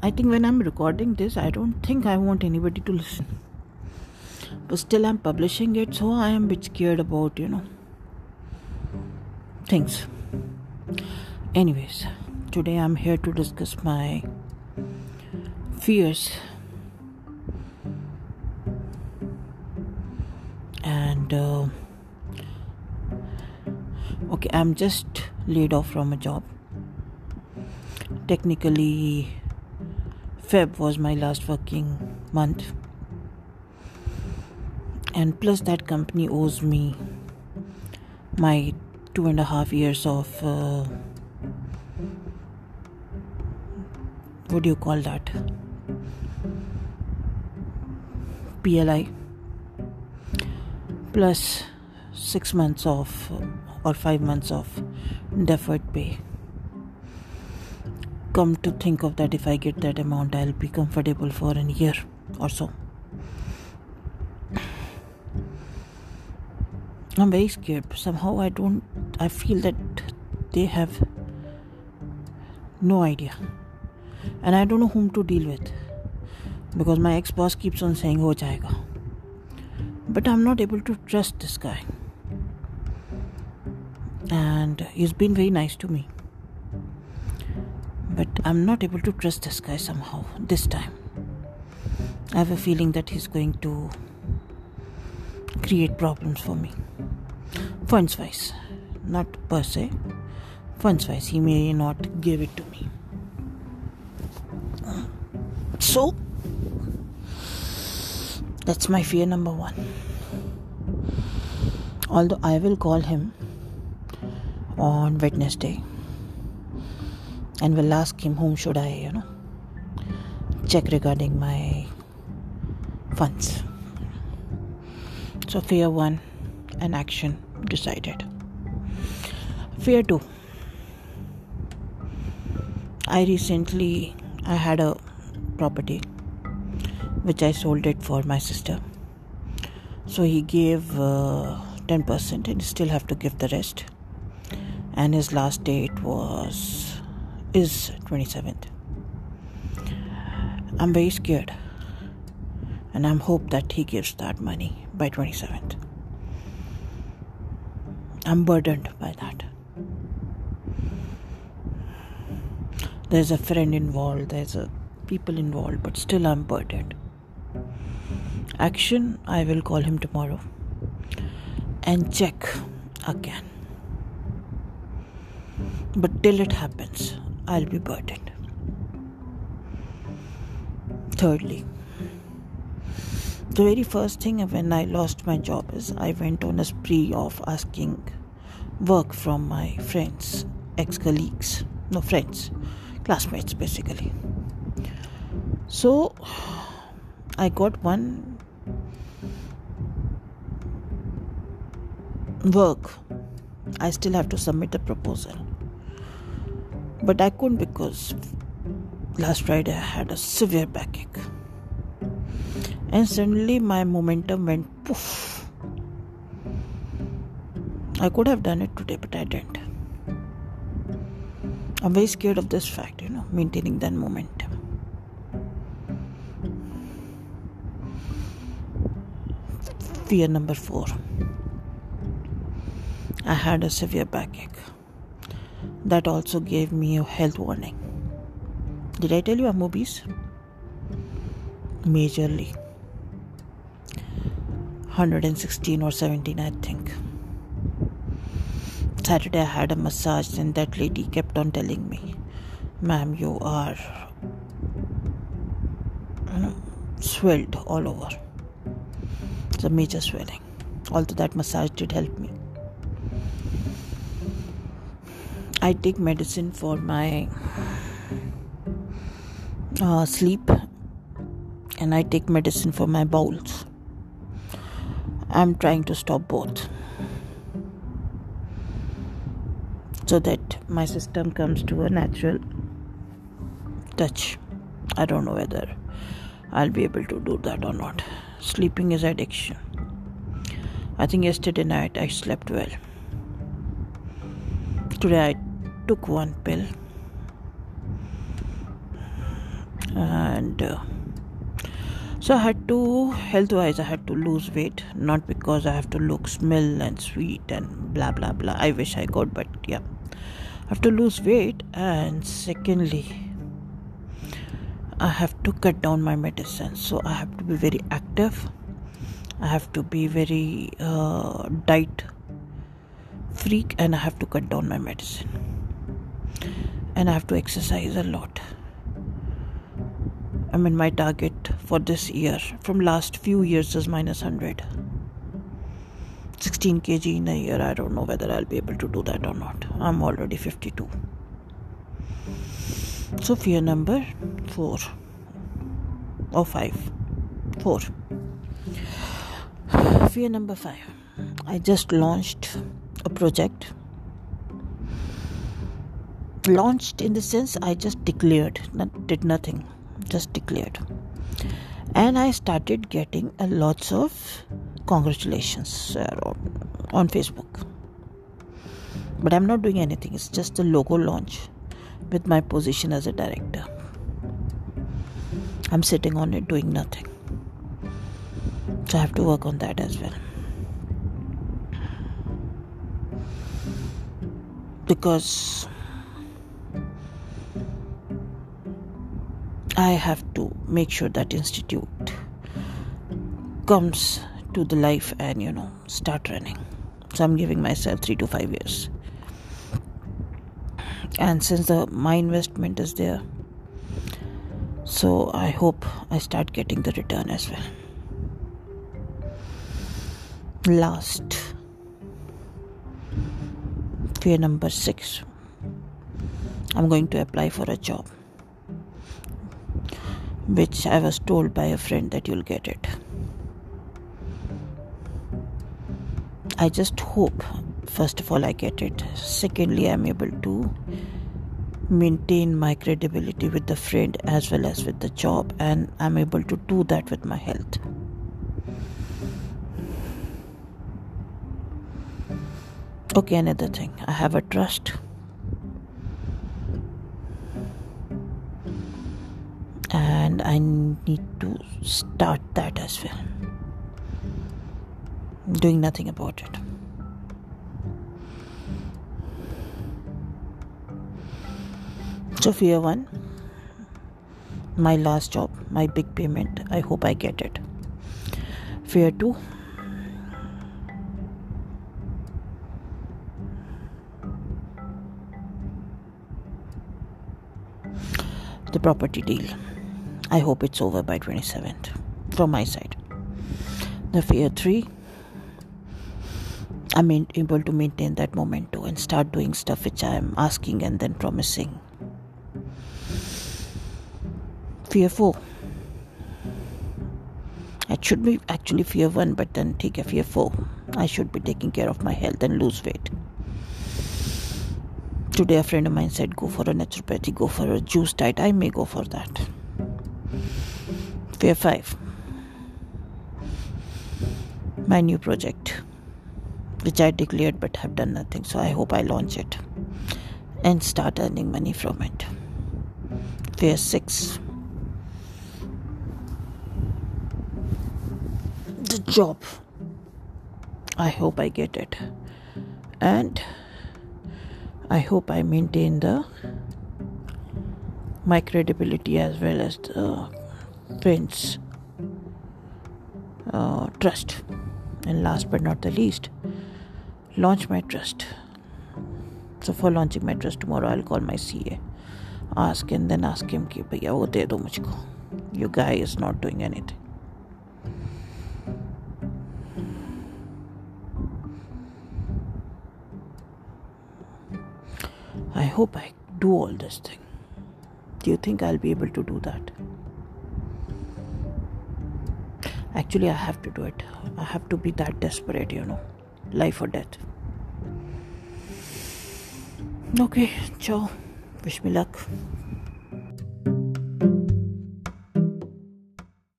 I think when I'm recording this, I don't think I want anybody to listen. But still, I'm publishing it, so I am a bit scared about, you know, things. Anyways, today I'm here to discuss my fears and uh, okay i'm just laid off from a job technically feb was my last working month. And plus that company owes me my two and a half years of uh, what do you call that? PLI plus six months of or five months of deferred pay. Come to think of that, if I get that amount, I'll be comfortable for a year or so. I'm very scared. Somehow I don't, I feel that they have no idea. And I don't know whom to deal with because my ex boss keeps on saying ho jayega but i'm not able to trust this guy and he's been very nice to me but i'm not able to trust this guy somehow this time. I have a feeling that he's going to create problems for me. Funds wise not per se. Funds wise he may not give it to me. So that's my fear number one. Although I will call him on Wednesday and will ask him whom should I, you know, check regarding my funds. So fear one and action decided. Fear two. I recently I had a property which I sold it for my sister. So he gave uh, 10% and still have to give the rest. And his last date was is 27th. I'm very scared. And I'm hope that he gives that money by 27th. I'm burdened by that. There's a friend involved, there's a people involved, but still I'm burdened action i will call him tomorrow and check again but till it happens i'll be burdened. Thirdly the very first thing when i lost my job is i went on a spree of asking work from my friends ex-colleagues no friends classmates basically. So i got one work, I still have to submit a proposal. But I couldn't because last Friday I had a severe backache. And suddenly my momentum went poof. I could have done it today, but I didn't. I'm very scared of this fact, you know, maintaining that momentum. Fear number four. I had a severe backache. That also gave me a health warning. Did I tell you I'm obese? Majorly. 116 or 17, I think. Saturday I had a massage, and that lady kept on telling me, Ma'am, you are swelled all over. It's a major swelling. Although that massage did help me. I take medicine for my uh, sleep and I take medicine for my bowels. I'm trying to stop both so that my system comes to a natural touch. I don't know whether I'll be able to do that or not. Sleeping is addiction. I think yesterday night I slept well. Today I took one pill. And uh, so i had to health wise i had to lose weight not because i have to look smell and sweet and blah blah blah. I wish i could but yeah. I have to lose weight and secondly i have to cut down my medicine. So i have to be very active. I have to be very uh, diet freak and i have to cut down my medicine and i have to exercise a lot I mean, my target for this year from last few years is minus 100. 16 kg in a year. I don't know whether I'll be able to do that or not. I'm already 52. So, fear number four or five. Four. Fear number five. I just launched a project. Launched in the sense I just declared, not, did nothing just declared. And i started getting a lots of congratulations uh, on facebook. But i'm not doing anything it's just a logo launch with my position as a director. I'm sitting on it doing nothing. So i have to work on that as well. Because I have to make sure that institute comes to the life and you know start running. So I'm giving myself three to five years. And since the my investment is there, so I hope I start getting the return as well. Last fear number six. I'm going to apply for a job which I was told by a friend that you'll get it. I just hope, first of all, I get it. Secondly, I'm able to maintain my credibility with the friend as well as with the job, and I'm able to do that with my health. Okay, another thing I have a trust and I need to start that as well. Doing nothing about it. So, fear one, my last job, my big payment, I hope I get it. Fear two, the property deal. I hope it's over by 27th from my side. The fear 3 I'm able to maintain that momentum and start doing stuff which I am asking and then promising. Fear 4 it should be actually fear 1 but then take a fear 4 I should be taking care of my health and lose weight. Today a friend of mine said go for a naturopathy go for a juice diet. I may go for that Fear 5 My new project, which I declared but have done nothing, so I hope I launch it and start earning money from it. Fear 6 The job. I hope I get it. And I hope I maintain the my credibility as well as the friends uh, trust. And last but not the least launch my trust. So for launching my trust tomorrow i'll call my ca ask and then ask him ki bhaiya wo de do mujhko. Your guy is not doing anything. I hope I do all this thing. You think I'll be able to do that? Actually, I have to do it. I have to be that desperate, you know. Life or death. Okay, ciao. Wish me luck.